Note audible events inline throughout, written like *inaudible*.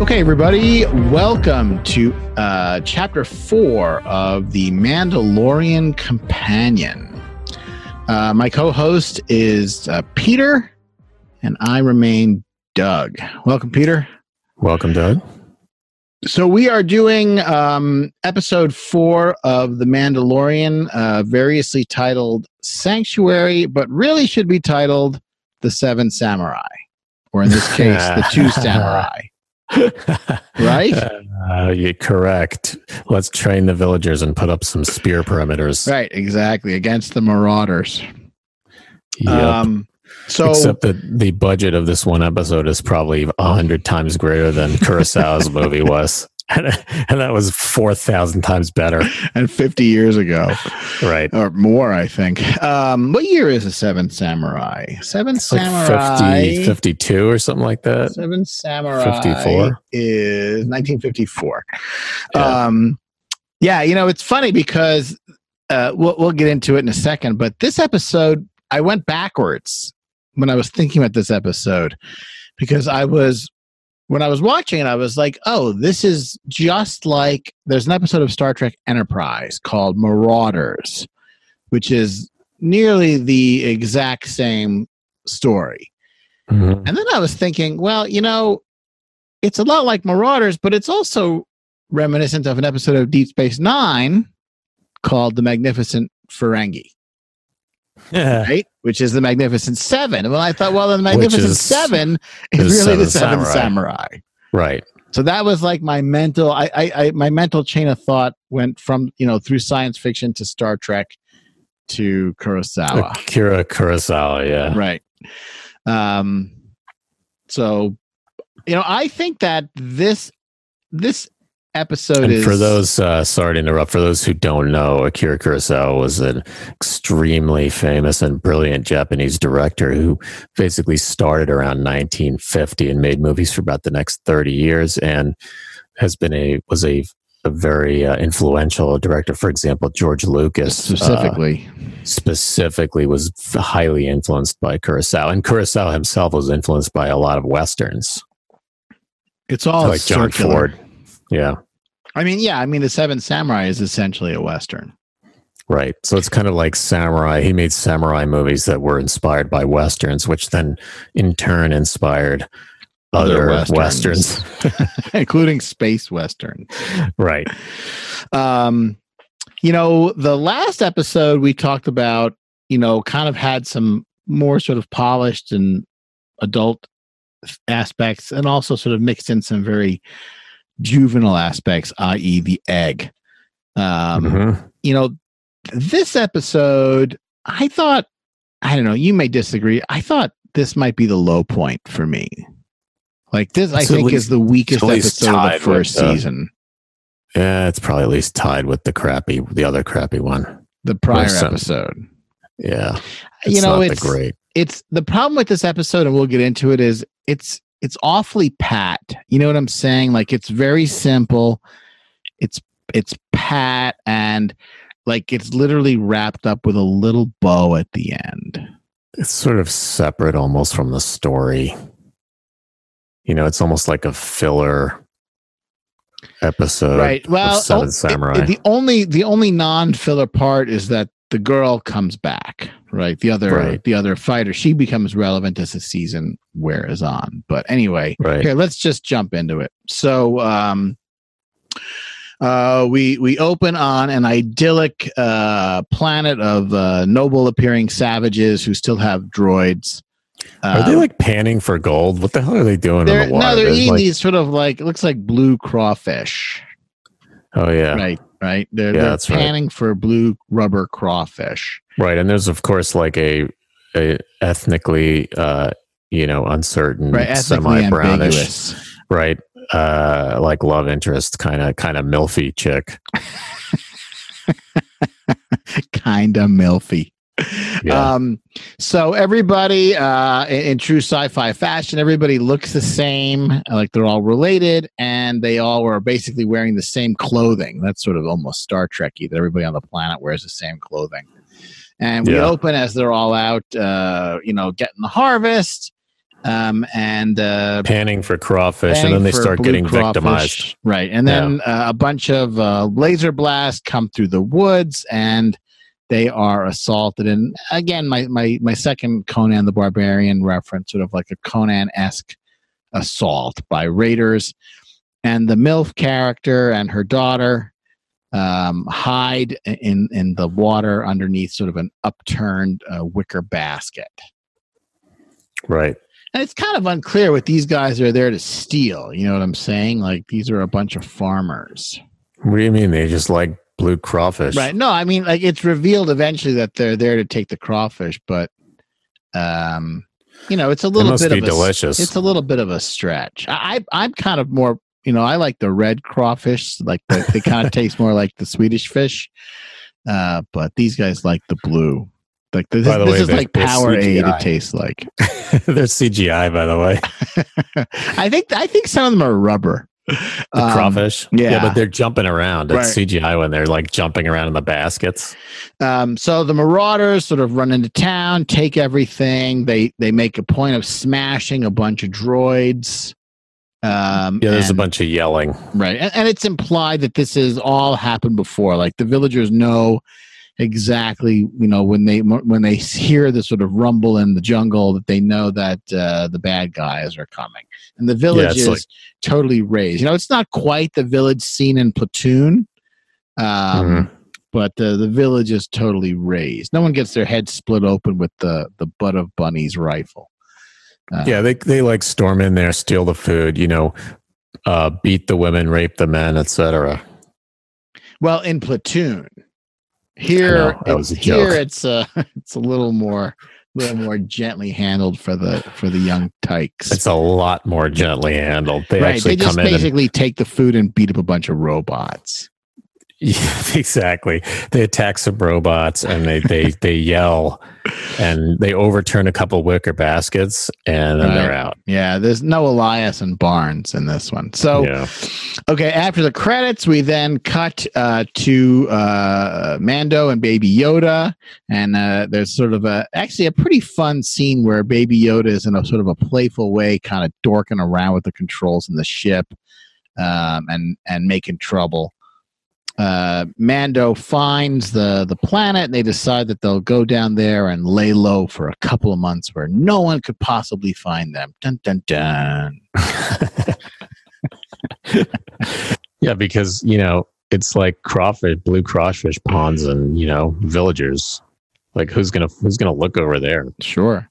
Okay, everybody, welcome to uh, chapter four of The Mandalorian Companion. Uh, my co host is uh, Peter, and I remain Doug. Welcome, Peter. Welcome, Doug. So, we are doing um, episode four of The Mandalorian, uh, variously titled Sanctuary, but really should be titled The Seven Samurai, or in this *laughs* case, The Two Samurai. Right? Uh, you're correct. Let's train the villagers and put up some spear perimeters. Right, exactly. Against the marauders. Yep. Um, so, Except that the budget of this one episode is probably a hundred times greater than Kurosawa's *laughs* movie was. *laughs* And, and that was 4,000 times better. *laughs* And 50 years ago. Right. Or more, I think. Um, what year is the Seven Samurai? Seven it's Samurai. Like 50, 52 or something like that. Seven Samurai 54. is 1954. Yeah. Um, yeah, you know, it's funny because uh, we'll, we'll get into it in a second, but this episode, I went backwards when I was thinking about this episode because I was when I was watching it, I was like, oh, this is just like there's an episode of Star Trek Enterprise called Marauders, which is nearly the exact same story. Mm-hmm. And then I was thinking, well, you know, it's a lot like Marauders, but it's also reminiscent of an episode of Deep Space Nine called The Magnificent Ferengi *laughs* yeah. right? Which is the Magnificent Seven. And when I thought, well, the Magnificent is, Seven is, is really seven the Seven samurai. samurai. Right. So that was like my mental. I, I, I, my mental chain of thought went from you know through science fiction to Star Trek to Kurosawa. Akira Kurosawa, yeah. Right. Um. So, you know, I think that this this episode and is for those uh, sorry to interrupt for those who don't know akira kurosawa was an extremely famous and brilliant japanese director who basically started around 1950 and made movies for about the next 30 years and has been a was a a very uh, influential director for example george lucas specifically uh, specifically was highly influenced by kurosawa and kurosawa himself was influenced by a lot of westerns it's all like John Ford. Yeah. I mean, yeah, I mean, the Seven Samurai is essentially a Western. Right. So it's kind of like samurai. He made samurai movies that were inspired by Westerns, which then in turn inspired other, other Westerns, Westerns. *laughs* *laughs* including space Western. Right. Um, you know, the last episode we talked about, you know, kind of had some more sort of polished and adult aspects and also sort of mixed in some very juvenile aspects, i.e., the egg. Um, mm-hmm. You know, this episode, I thought, I don't know, you may disagree. I thought this might be the low point for me. Like this, I think, least, is the weakest episode of the first season. Yeah, it's probably at least tied with the crappy, the other crappy one, the prior episode. Yeah, you know, it's great. It's the problem with this episode, and we'll get into it. Is it's it's awfully pat. You know what I'm saying? Like it's very simple. It's it's pat and like it's literally wrapped up with a little bow at the end. It's sort of separate almost from the story. You know, it's almost like a filler episode. Right. Well, Seven oh, Samurai. It, it, the only the only non-filler part is that the girl comes back, right? The other right. the other fighter, she becomes relevant as the season wears on. But anyway, right. here let's just jump into it. So um uh, we we open on an idyllic uh, planet of uh, noble appearing savages who still have droids. Are they um, like panning for gold? What the hell are they doing in the water? No, they're eating like... these sort of like looks like blue crawfish. Oh yeah, right right? They're, yeah, they're panning right. for blue rubber crawfish. Right, and there's of course like a, a ethnically, uh, you know, uncertain, right, semi brownish, right, uh, like love interest kind of kind of milfy chick. *laughs* kind of milfy. Yeah. Um, so everybody uh, in, in, true sci-fi fashion, everybody looks the same, like they're all related, and they all are basically wearing the same clothing. That's sort of almost Star Trekky that everybody on the planet wears the same clothing. And we yeah. open as they're all out, uh, you know, getting the harvest, um, and uh, panning for crawfish, and then they start getting crawfish. victimized. Right, and then yeah. uh, a bunch of uh, laser blasts come through the woods, and they are assaulted. And again, my my my second Conan the Barbarian reference, sort of like a Conan esque assault by raiders, and the MILF character and her daughter um, hide in in the water underneath sort of an upturned uh, wicker basket. Right. And it's kind of unclear what these guys are there to steal. You know what I'm saying? Like these are a bunch of farmers. What do you mean? They just like blue crawfish. Right. No, I mean like it's revealed eventually that they're there to take the crawfish, but um you know, it's a little bit of delicious. A, it's a little bit of a stretch. I I'm kind of more you know, I like the red crawfish, like the, they kind of *laughs* taste more like the Swedish fish. Uh, but these guys like the blue. Like this, by the this way, is like Powerade. It tastes like. *laughs* they're CGI, by the way. *laughs* I think I think some of them are rubber. The um, crawfish, yeah. yeah, but they're jumping around. It's right. CGI when they're like jumping around in the baskets. Um, so the marauders sort of run into town, take everything. They they make a point of smashing a bunch of droids. Um, yeah, there's and, a bunch of yelling, right? And, and, it's implied that this has all happened before. Like the villagers know exactly, you know, when they when they hear the sort of rumble in the jungle, that they know that uh, the bad guys are coming, and the village yeah, is like, totally razed You know, it's not quite the village scene in Platoon. Um, mm-hmm. But uh, the village is totally razed No one gets their head split open with the the butt of Bunny's rifle. Uh, yeah, they they like storm in there, steal the food, you know, uh, beat the women, rape the men, etc. Well, in Platoon, here know, it, here it's uh, a *laughs* it's a little more a little more gently handled for the for the young tykes. It's a lot more gently handled. They right, actually they just basically and, take the food and beat up a bunch of robots. Yeah, *laughs* exactly. They attack some robots and they they *laughs* they yell and they overturn a couple wicker baskets and then right. they're out. Yeah, there's no Elias and Barnes in this one. So, yeah. okay, after the credits, we then cut uh, to uh, Mando and Baby Yoda, and uh, there's sort of a actually a pretty fun scene where Baby Yoda is in a sort of a playful way, kind of dorking around with the controls in the ship um, and and making trouble uh, Mando finds the the planet, and they decide that they'll go down there and lay low for a couple of months where no one could possibly find them. Dun dun dun. *laughs* *laughs* yeah, because you know it's like crawfish, blue crawfish ponds, and you know villagers. Like who's gonna who's gonna look over there? Sure.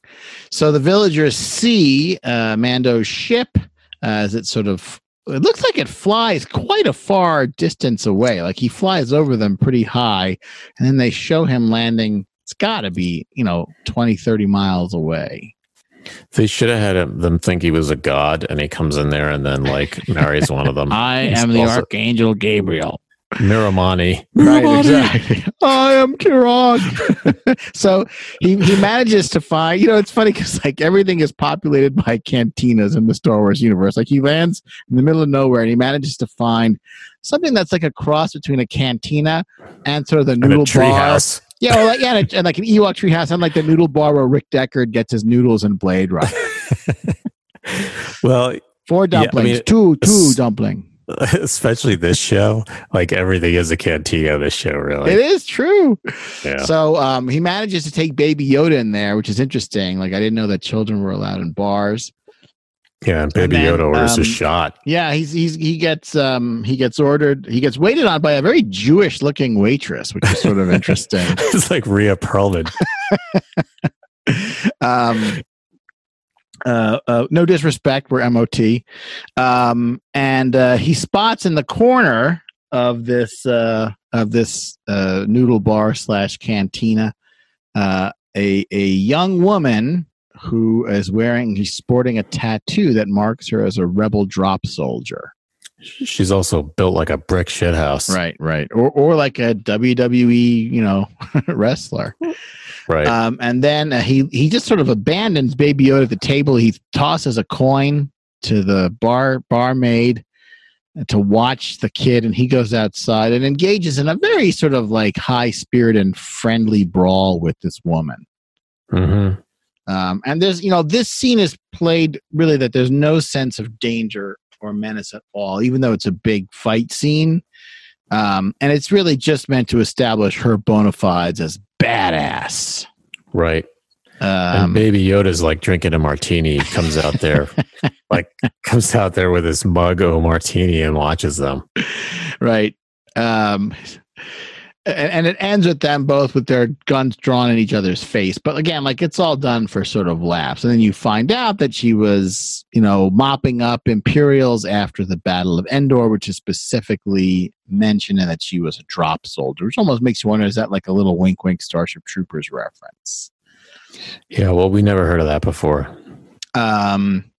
So the villagers see uh, Mando's ship uh, as it sort of it looks like it flies quite a far distance away. Like he flies over them pretty high, and then they show him landing. It's got to be, you know, 20, 30 miles away. They should have had him, them think he was a god, and he comes in there and then like marries one of them. *laughs* I am the archangel Gabriel. Miramanee. Right, exactly. *laughs* I am Kirok. *laughs* so he, he manages to find, you know, it's funny because like everything is populated by cantinas in the Star Wars universe. Like he lands in the middle of nowhere and he manages to find something that's like a cross between a cantina and sort of the noodle bar. House. Yeah, well, like, yeah, and, and like an Ewok treehouse and like the noodle bar where Rick Deckard gets his noodles and Blade Runner. *laughs* well, four dumplings, yeah, I mean, two, two dumpling *laughs* especially this show. Like everything is a cantina this show really. It is true. Yeah. so um he manages to take baby yoda in there which is interesting. Like i didn't know that children were allowed in bars. Yeah and baby and then, yoda orders um, a shot. yeah he's he's he gets um he gets ordered he gets waited on by a very jewish looking waitress which is sort of *laughs* interesting. It's like Rhea Perlman. *laughs* Um uh, uh, no disrespect, we're MOT. Um, and uh, he spots in the corner of this uh, of this uh, noodle bar slash cantina uh, a a young woman who is wearing he's sporting a tattoo that marks her as a rebel drop soldier. She's also built like a brick shit house. Right, right. Or or like a WWE, you know, *laughs* wrestler. Right. Um, and then uh, he he just sort of abandons Baby Yoda at the table. He tosses a coin to the bar barmaid to watch the kid, and he goes outside and engages in a very sort of like high spirit and friendly brawl with this woman. Mm-hmm. Um, and there's, you know, this scene is played really that there's no sense of danger or menace at all, even though it's a big fight scene. Um, and it's really just meant to establish her bona fides as badass. Right. Um, and Baby Yoda's like drinking a martini. Comes out there, *laughs* like comes out there with his mug of martini and watches them. Right. Um, and it ends with them both with their guns drawn in each other's face. But again, like it's all done for sort of laughs. And then you find out that she was, you know, mopping up Imperials after the Battle of Endor, which is specifically mentioned, and that she was a drop soldier, which almost makes you wonder is that like a little wink wink Starship Troopers reference? Yeah, well, we never heard of that before. Um,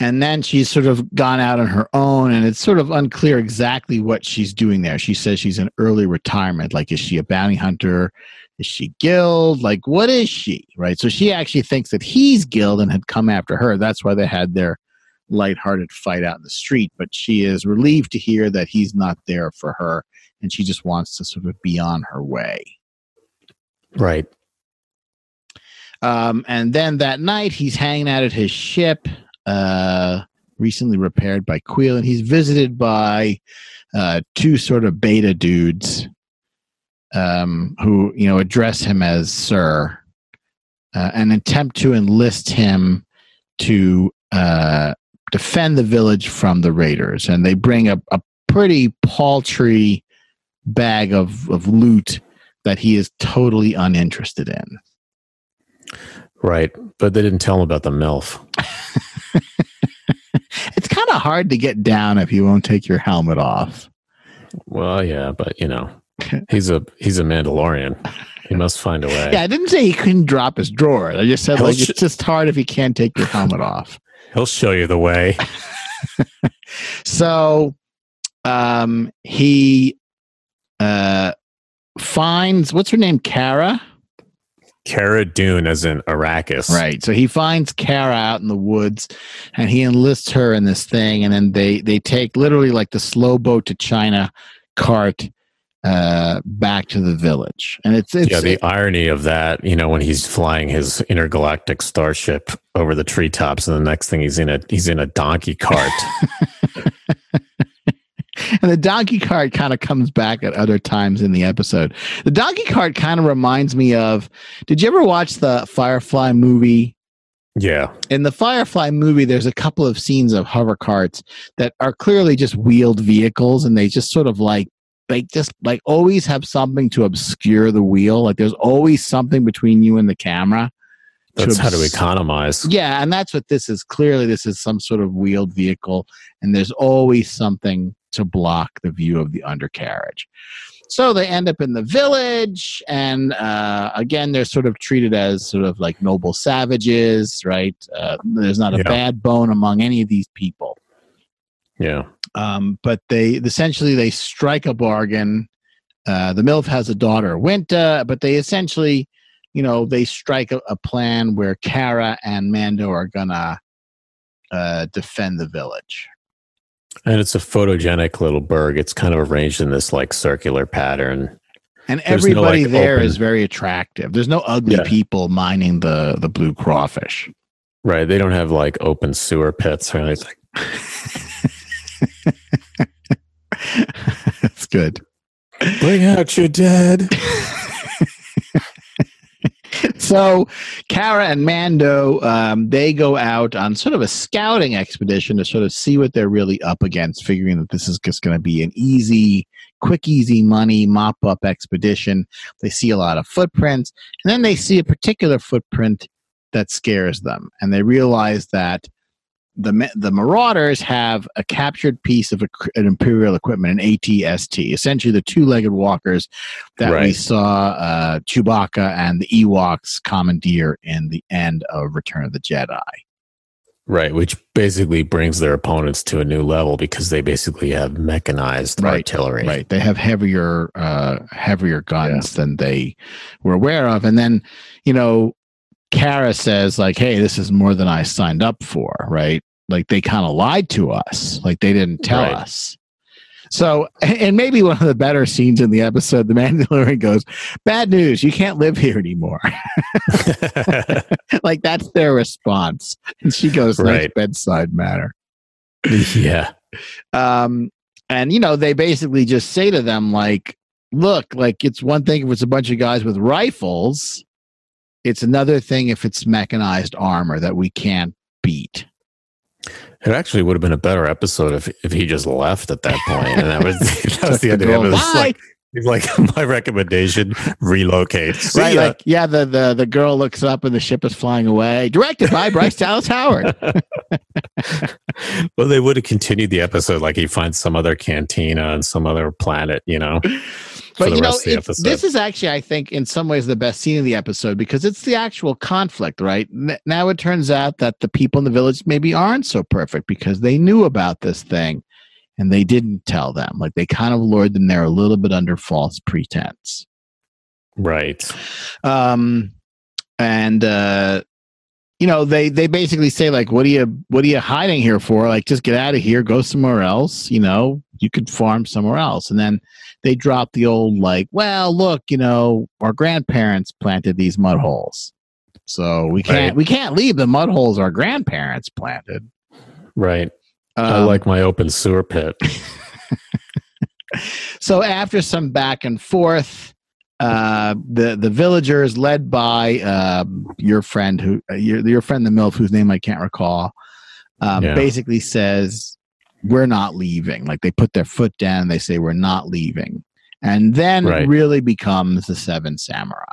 and then she's sort of gone out on her own and it's sort of unclear exactly what she's doing there. She says she's in early retirement. Like is she a bounty hunter? Is she guild? Like what is she right? So she actually thinks that he's guild and had come after her. That's why they had their lighthearted fight out in the street. But she is relieved to hear that he's not there for her and she just wants to sort of be on her way. Right. Um, and then that night he's hanging out at his ship uh, recently repaired by Kuiil, and he's visited by uh, two sort of beta dudes um, who you know address him as Sir, uh, and attempt to enlist him to uh, defend the village from the raiders. And they bring a, a pretty paltry bag of, of loot that he is totally uninterested in. Right, but they didn't tell him about the MILF. *laughs* *laughs* it's kind of hard to get down if you won't take your helmet off. Well, yeah, but you know, he's a he's a Mandalorian. He *laughs* must find a way. Yeah, I didn't say he couldn't drop his drawer. I just said like sh- it's just hard if you can't take your helmet off. He'll show you the way. *laughs* so, um, he uh finds what's her name, Cara. Cara Dune as in Arrakis. Right. So he finds Cara out in the woods and he enlists her in this thing and then they they take literally like the slow boat to China cart uh, back to the village. And it's, it's Yeah, the it, irony of that, you know, when he's flying his intergalactic starship over the treetops and the next thing he's in a he's in a donkey cart. *laughs* and the donkey cart kind of comes back at other times in the episode. The donkey cart kind of reminds me of did you ever watch the Firefly movie? Yeah. In the Firefly movie, there's a couple of scenes of hover carts that are clearly just wheeled vehicles and they just sort of like they just like always have something to obscure the wheel. Like there's always something between you and the camera. That's to how to economize. Yeah, and that's what this is. Clearly, this is some sort of wheeled vehicle, and there's always something to block the view of the undercarriage. So they end up in the village, and uh, again, they're sort of treated as sort of like noble savages, right? Uh, there's not a yeah. bad bone among any of these people. Yeah. Um, but they essentially they strike a bargain. Uh, the MILF has a daughter, Winta, but they essentially, you know, they strike a, a plan where Cara and Mando are gonna uh, defend the village. And it's a photogenic little berg. It's kind of arranged in this like circular pattern. And There's everybody no, like, there open... is very attractive. There's no ugly yeah. people mining the the blue crawfish. Right. They don't have like open sewer pits or anything. *laughs* That's good. Bring out your dead. *laughs* so Cara and Mando, um, they go out on sort of a scouting expedition to sort of see what they're really up against, figuring that this is just going to be an easy, quick, easy money mop up expedition. They see a lot of footprints, and then they see a particular footprint that scares them, and they realize that the the Marauders have a captured piece of a, an Imperial equipment, an ATST, essentially the two-legged walkers that right. we saw uh, Chewbacca and the Ewoks commandeer in the end of Return of the Jedi. Right, which basically brings their opponents to a new level because they basically have mechanized right, artillery. Right, they have heavier, uh, heavier guns yeah. than they were aware of, and then you know Cara says like, "Hey, this is more than I signed up for," right? Like they kind of lied to us, like they didn't tell right. us. So, *laughs* and maybe one of the better scenes in the episode, the *laughs* Mandalorian goes, "Bad news, you can't live here anymore." *laughs* like that's their response, and she goes, "Nice right. bedside manner." Yeah. Um, and you know they basically just say to them like, "Look, like it's one thing if it's a bunch of guys with rifles." It's another thing if it's mechanized armor that we can't beat. It actually would have been a better episode if if he just left at that point, and that was *laughs* that was the end of it. Was like, He's *laughs* like, my recommendation: relocate. See right, ya. like yeah, the, the the girl looks up and the ship is flying away. Directed by Bryce Dallas Howard. *laughs* well, they would have continued the episode like he finds some other cantina on some other planet, you know but you know, this is actually, I think, in some ways, the best scene of the episode because it's the actual conflict, right? N- now it turns out that the people in the village maybe aren't so perfect because they knew about this thing and they didn't tell them. Like they kind of lured them there a little bit under false pretense. Right. Um, and uh, you know they they basically say like what are you what are you hiding here for like just get out of here go somewhere else you know you could farm somewhere else and then they drop the old like well look you know our grandparents planted these mud holes so we can't right. we can't leave the mud holes our grandparents planted right um, i like my open sewer pit *laughs* so after some back and forth uh, the the villagers led by uh, your friend who uh, your your friend the milf whose name I can't recall um, yeah. basically says we're not leaving like they put their foot down they say we're not leaving and then right. it really becomes the seven samurai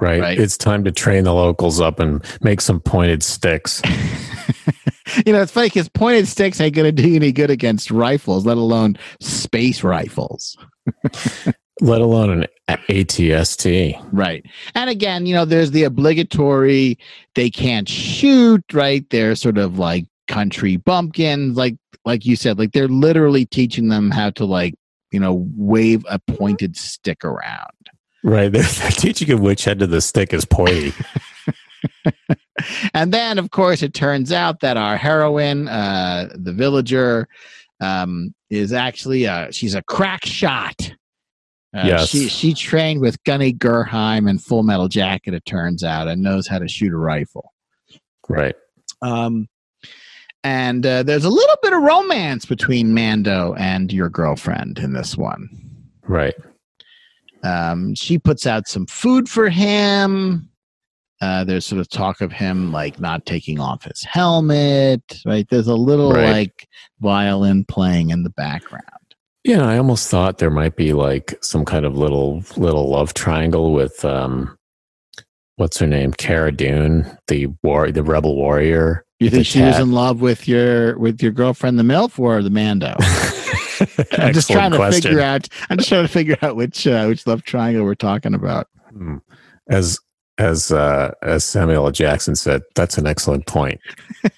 right. right it's time to train the locals up and make some pointed sticks *laughs* you know it's funny because pointed sticks ain't gonna do any good against rifles let alone space rifles *laughs* let alone an ATST. Right. And again, you know, there's the obligatory they can't shoot, right? They're sort of like country bumpkins, like like you said, like they're literally teaching them how to like, you know, wave a pointed stick around. Right. *laughs* They're, teaching them which end of the stick is pointy. *laughs* *laughs* and then of course it turns out that our heroine, uh, the villager, um, is actually a she's a crack shot uh, yes. She she trained with Gunny Gerheim and Full Metal Jacket. It turns out, and knows how to shoot a rifle. Right. Um, and uh, there's a little bit of romance between Mando and your girlfriend in this one. Right. Um, she puts out some food for him. Uh, there's sort of talk of him like not taking off his helmet. Right. There's a little right. like violin playing in the background. Yeah, I almost thought there might be like some kind of little little love triangle with um what's her name? Cara Dune, the war the rebel warrior. You think she was in love with your with your girlfriend the MILF or the Mando? *laughs* I'm just trying to question. figure out I'm just trying to figure out which uh, which love triangle we're talking about. Hmm. As as uh, as Samuel L. Jackson said, that's an excellent point. *laughs*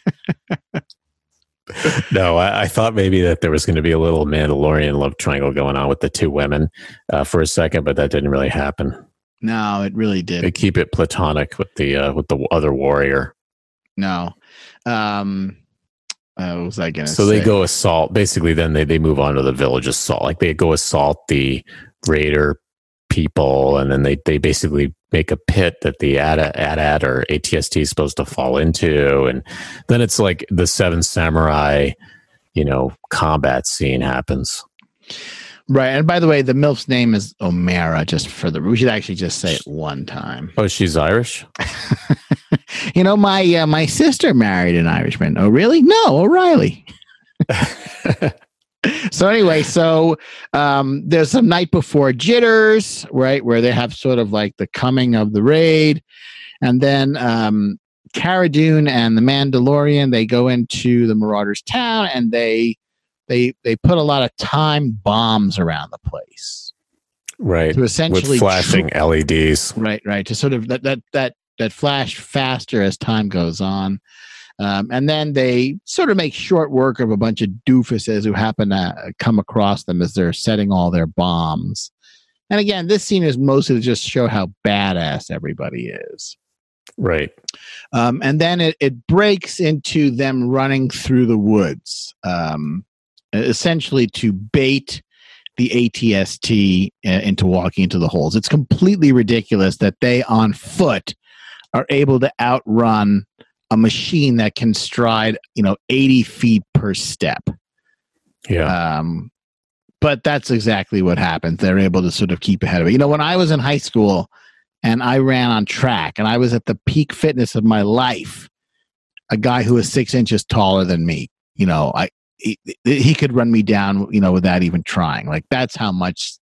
no, I, I, thought maybe that there was going to be a little Mandalorian love triangle going on with the two women uh, for a second, but that didn't really happen. No, it really did. They keep it platonic with the uh, with the other warrior. No, um, uh, what was I to? So say? they go assault. Basically, then they they move on to the village assault. Like they go assault the raider people, and then they they basically make a pit that the AT-AT or ATST is supposed to fall into, and then it's like the Seven Samurai, you know, combat scene happens. Right, and by the way, the MILF's name is Omera. Just for the, we should actually just say it one time. Oh, she's Irish. *laughs* you know, my uh, my sister married an Irishman. Oh, really? No, O'Reilly. *laughs* so anyway, so um, there's some night before jitters, right, where they have sort of like the coming of the raid, and then um, Cara Dune and the Mandalorian they go into the Marauders' town and they they they put a lot of time bombs around the place, right? To essentially with flashing tr- LEDs, right, right, to sort of that that that that flash faster as time goes on. Um, and then they sort of make short work of a bunch of doofuses who happen to come across them as they're setting all their bombs. And again, this scene is mostly to just show how badass everybody is. Right. Um, and then it, it breaks into them running through the woods. Um, essentially to bait the ATST uh, into walking into the holes. It's completely ridiculous that they on foot are able to outrun a machine that can stride, you know, 80 feet per step. Yeah. Um, but that's exactly what happens. They're able to sort of keep ahead of it. You know, when I was in high school and I ran on track and I was at the peak fitness of my life, a guy who was six inches taller than me, you know, I he, he could run me down, you know, without even trying. Like that's how much,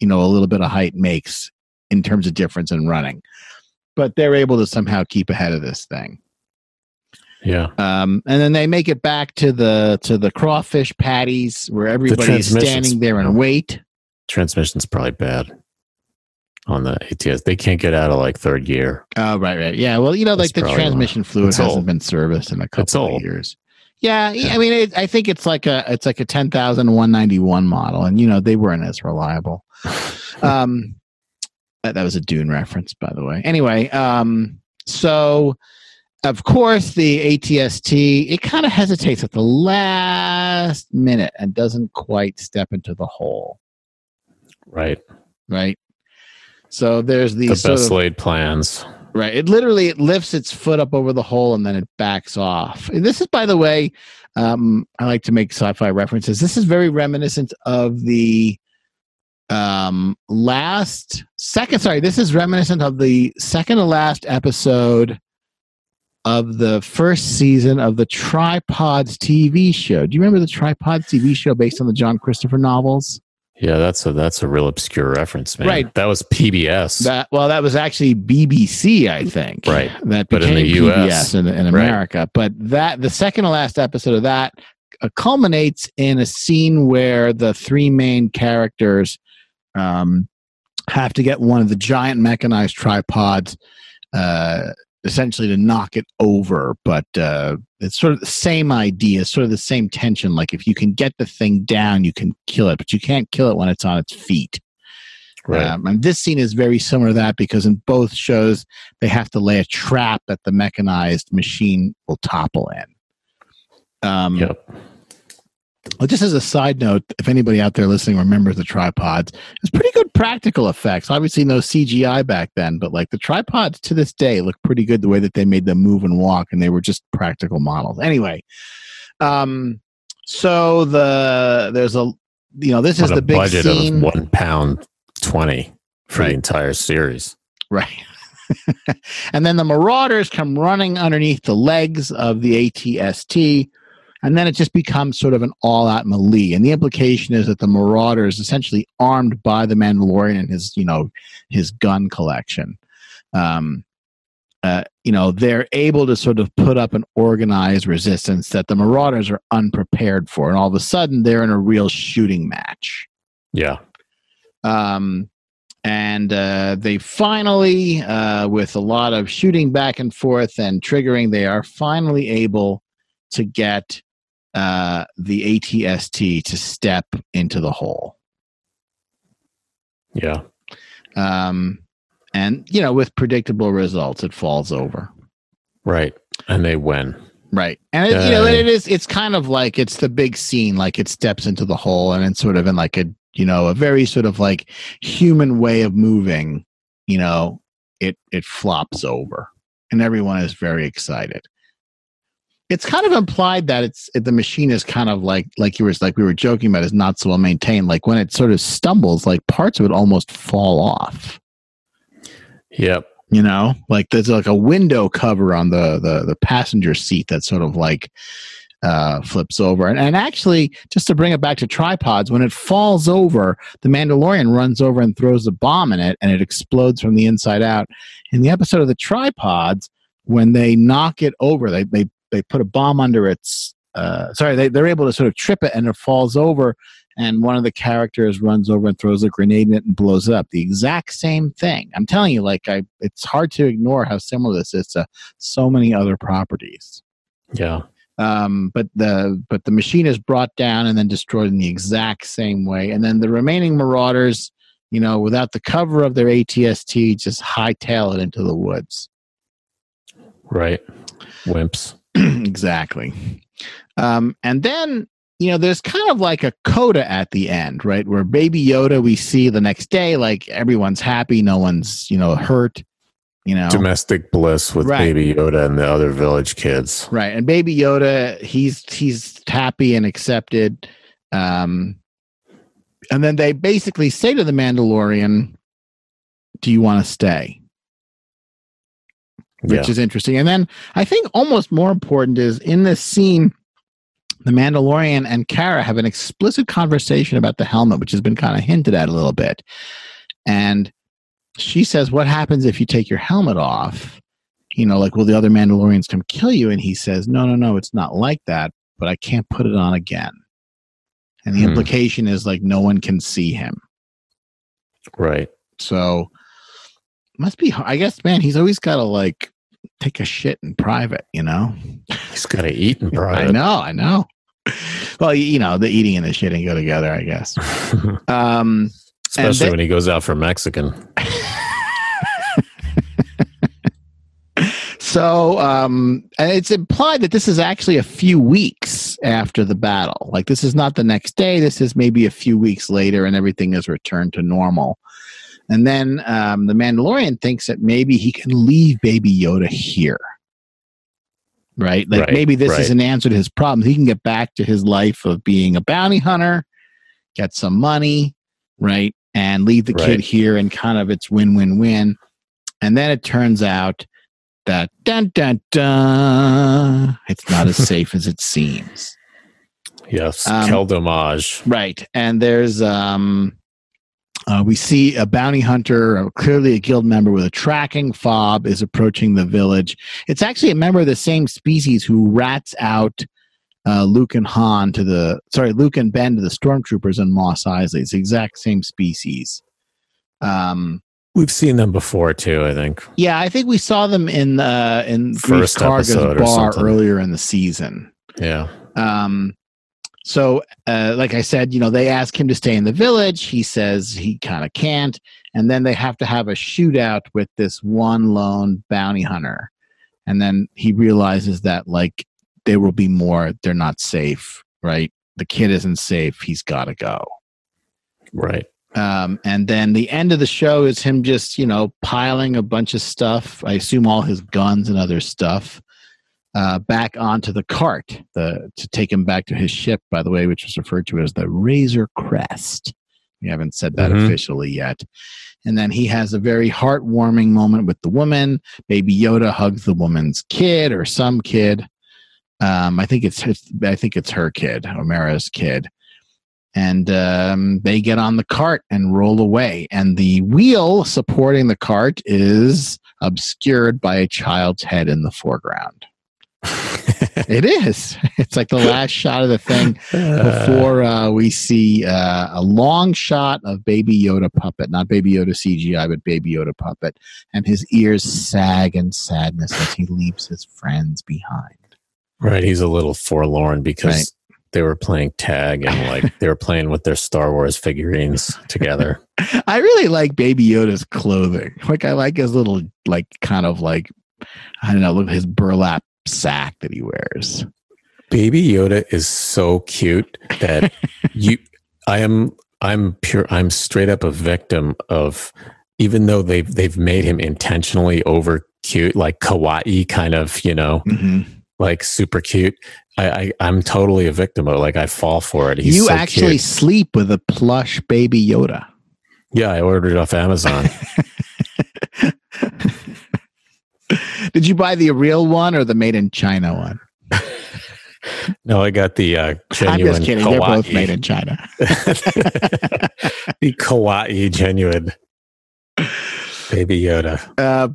you know, a little bit of height makes in terms of difference in running. But they're able to somehow keep ahead of this thing. Yeah. Um, and then they make it back to the to the crawfish patties where everybody's standing there and wait. Transmission's probably bad on the ATS. They can't get out of like third gear. Oh, right, right. Yeah. Well, you know, like the transmission fluid hasn't old. been serviced in a couple of years. Yeah, yeah, I mean, it, I think it's like a it's like a ten thousand one ninety one model, and you know they weren't as reliable. *laughs* um, that, that was a Dune reference, by the way. Anyway, um, so of course the ATST it kind of hesitates at the last minute and doesn't quite step into the hole. Right. Right. So there's these the best laid plans. Right. It literally it lifts its foot up over the hole and then it backs off. And this is, by the way, um, I like to make sci-fi references. This is very reminiscent of the um, last second. Sorry, this is reminiscent of the second to last episode of the first season of the Tripods TV show. Do you remember the Tripods TV show based on the John Christopher novels? Yeah, that's a that's a real obscure reference, man. Right. That was PBS. That well, that was actually BBC, I think. Right. That became but in the US. PBS in, in America. Right. But that the second to last episode of that uh, culminates in a scene where the three main characters um, have to get one of the giant mechanized tripods uh, essentially to knock it over but uh, it's sort of the same idea sort of the same tension like if you can get the thing down you can kill it but you can't kill it when it's on its feet. Right. Um, and this scene is very similar to that because in both shows they have to lay a trap that the mechanized machine will topple in. Um, yep well, just as a side note, if anybody out there listening remembers the tripods, it's pretty good practical effects. Obviously, no CGI back then, but like the tripods to this day look pretty good the way that they made them move and walk, and they were just practical models. Anyway, um, so the there's a you know this is the big budget scene. of one pound twenty for right. the entire series, right? *laughs* and then the Marauders come running underneath the legs of the ATST and then it just becomes sort of an all-out melee. And the implication is that the Marauder is essentially armed by the Mandalorian and his, you know, his gun collection. Um, uh, you know, they're able to sort of put up an organized resistance that the Marauders are unprepared for, and all of a sudden they're in a real shooting match. Yeah. Um, and uh, they finally, uh, with a lot of shooting back and forth and triggering, they are finally able to get uh, the ATST to step into the hole. Yeah. Um, and you know, with predictable results, it falls over. Right, and they win. Right, and it, uh, you know, it is. It's kind of like it's the big scene. Like it steps into the hole, and it's sort of in like a you know a very sort of like human way of moving. You know, it it flops over, and everyone is very excited it's kind of implied that it's the machine is kind of like like you were like we were joking about is not so well maintained. Like when it sort of stumbles, like parts of it almost fall off. Yep. You know, like there's like a window cover on the the, the passenger seat that sort of like uh, flips over. And, and actually, just to bring it back to tripods, when it falls over, the Mandalorian runs over and throws a bomb in it, and it explodes from the inside out. In the episode of the tripods, when they knock it over, they, they they put a bomb under its uh, sorry they, they're able to sort of trip it and it falls over and one of the characters runs over and throws a grenade in it and blows it up. The exact same thing. I'm telling you like i it's hard to ignore how similar this is to so many other properties. Yeah. Um, but the but the machine is brought down and then destroyed in the exact same way. And then the remaining marauders you know without the cover of their atst just hightail it into the woods. Right. Wimps *clears throat* exactly. Um, and then you know, there's kind of like a coda at the end, right? Where Baby Yoda we see the next day, like everyone's happy, no one's you know hurt. You know, domestic bliss with Right. Baby Yoda and the other village kids. right? And Baby Yoda, he's he's happy and accepted. Um, and then they basically say to the Mandalorian, "Do you want to stay?" Which Yeah. is interesting. And then I think almost more important is in this scene, the Mandalorian and Cara have an explicit conversation about the helmet, which has been kind of hinted at a little bit. And she says, What happens if you take your helmet off? You know, like, will the other Mandalorians come kill you? And he says, No, no, no, it's not like that, but I can't put it on again. And the Hmm. implication is like no one can see him. Right. So must be. I guess, man, he's always got to like take a shit in private, you know? He's got to eat in *laughs* private. I know, I know. Well, you know, the eating and the shitting go together, I guess. *laughs* Um, Especially they- when he goes out for Mexican. *laughs* so um, it's implied that this is actually a few weeks after the battle. Like, this is not the next day. This is maybe a few weeks later, and everything is returned to normal. And then um, the Mandalorian thinks that maybe he can leave Baby Yoda here. Right? Like Right, maybe this is an answer to his problem. He can get back to his life of being a bounty hunter, get some money, right? And leave the kid here and kind of it's win win win. And then it turns out that dun dun dun it's not as *laughs* safe as it seems. Yes. Um, Kel Domage. Right. And there's um uh, we see a bounty hunter, uh, clearly a guild member with a tracking fob, is approaching the village. It's actually a member of the same species who rats out uh, Luke and Han to the sorry, Luke and Ben to the stormtroopers in Mos Eisley. It's the exact same species. Um, We've seen them before too, I think. yeah, I think we saw them in uh, in First Karga's episode bar earlier in the season. Yeah. Um, so, uh, like I said, you know, they ask him to stay in the village. He says he kind of can't. And then they have to have a shootout with this one lone bounty hunter. And then he realizes that, like, there will be more. They're not safe, right? The kid isn't safe. He's got to go. Right. Um, and then the end of the show is him just, you know, piling a bunch of stuff. I assume all his guns and other stuff uh, back onto the cart the, to take him back to his ship, by the way, which was referred to as the Razor Crest. We haven't said that Mhm. officially yet. And then he has a very heartwarming moment with the woman. Baby Yoda hugs the woman's kid or some kid. Um, I think it's his, I think it's her kid, Omera's kid. And um, they get on the cart and roll away. And the wheel supporting the cart is obscured by a child's head in the foreground. It is. It's like the *laughs* last shot of the thing before uh, we see uh, a long shot of Baby Yoda puppet, not Baby Yoda CGI, but Baby Yoda puppet, and his ears sag in sadness as he leaves his friends behind. right. He's a little forlorn because Right. they were playing tag and like they were playing with their Star Wars figurines together. *laughs* I really like Baby Yoda's clothing. Like I like his little, like kind of like I don't know, look at his burlap sack that he wears. Baby Yoda is so cute that *laughs* you I am I'm pure I'm straight up a victim of even though they've they've made him intentionally over cute, like kawaii kind of, you know, mm-hmm. like super cute. I, I I'm totally a victim of it. Like I fall for it. He's you so actually cute. sleep with a plush Baby Yoda. Yeah, I ordered it off Amazon. *laughs* Did you buy the real one or the made in China one? *laughs* no, I got the uh I'm just kidding. They're both made in China. *laughs* *laughs* the kawaii genuine baby Yoda. uh,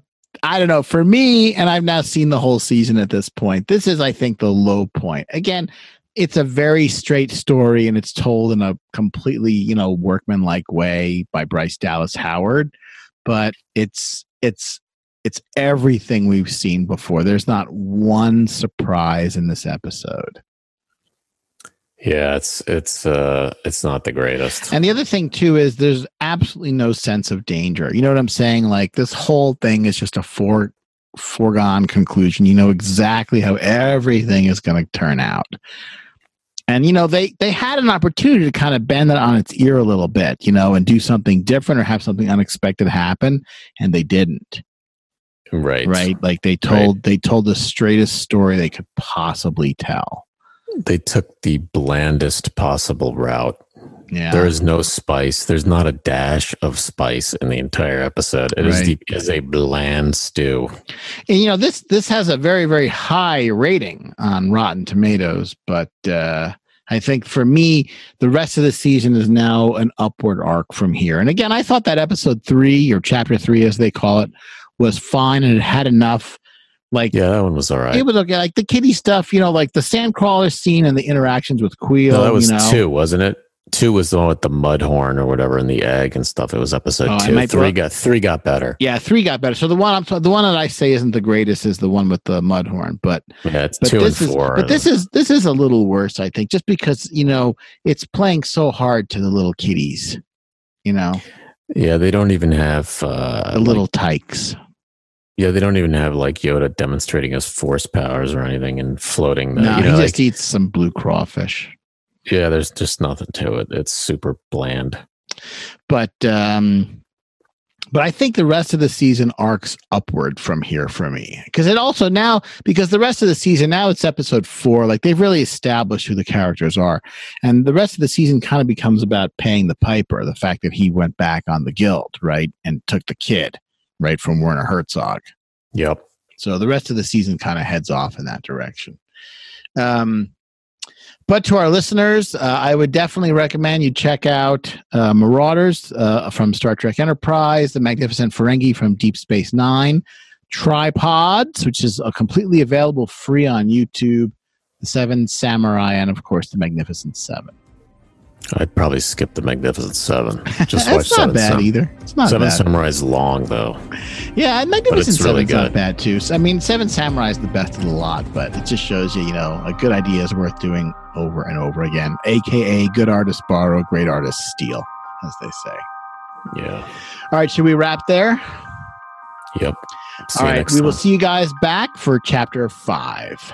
I don't know. For me, and I've now seen the whole season at this point. This is, I think, the low point. Again, it's a very straight story, and it's told in a completely, you know, workmanlike way by Bryce Dallas Howard. But it's it's it's everything we've seen before. There's not one surprise in this episode. Yeah, it's it's uh it's not the greatest. And the other thing too is there's absolutely no sense of danger. You know what I'm saying? Like this whole thing is just a for foregone conclusion. You know exactly how everything is going to turn out. and you know they they had an opportunity to kind of bend that on its ear a little bit you know and do something different or have something unexpected happen and they didn't right right like they told right. they told the straightest story they could possibly tell they took the blandest possible route yeah. There is no spice. There's not a dash of spice in the entire episode. It right. is the, is a bland stew. And you know this this has a very very high rating on Rotten Tomatoes, but uh, I think for me the rest of the season is now an upward arc from here. And again, I thought that episode three or chapter three, as they call it, was fine and it had enough. Like yeah, that one was all right. It was okay. Like the kitty stuff, you know, like the sandcrawler scene and the interactions with Kuiil. No, that was you know. two, wasn't it? Two was the one with the mud horn or whatever in the egg and stuff. It was episode oh, two. Three got three got better. Yeah, three got better. So the one I'm the one that I say isn't the greatest is the one with the mud horn. But yeah, it's but two and four. Is, but this is this is a little worse, I think, just because you know it's playing so hard to the little kitties. You know. Yeah, they don't even have uh, the little like, tykes. Yeah, they don't even have like Yoda demonstrating his force powers or anything and floating. The, no, you know, he like, just eats some blue crawfish. Yeah, there's just nothing to it. It's super bland. But um but I think the rest of the season arcs upward from here for me. Because it also now, because the rest of the season, now it's episode four, like they've really established who the characters are. And the rest of the season kind of becomes about paying the piper, the fact that he went back on the guild, right? And took the kid, right, from Werner Herzog. Yep. So the rest of the season kind of heads off in that direction. Um, but to our listeners, uh, I would definitely recommend you check out uh, Marauders uh, from Star Trek Enterprise, The Magnificent Ferengi from Deep Space Nine, Tripods, which is a completely available free on YouTube, The Seven Samurai, and of course, The Magnificent Seven. I'd probably skip the Magnificent Seven. *laughs* Just watch not Seven bad Sam- either. It's not Seven bad. Samurai is long though. Yeah, Magnificent Seven's really not bad too. I mean, Seven Samurai is the best of the lot, but it just shows you, you know, a good idea is worth doing over and over again. AKA, good artists borrow, great artists steal, as they say. Yeah. All right, should we wrap there? Yep. See All right, we time. will see you guys back for chapter five.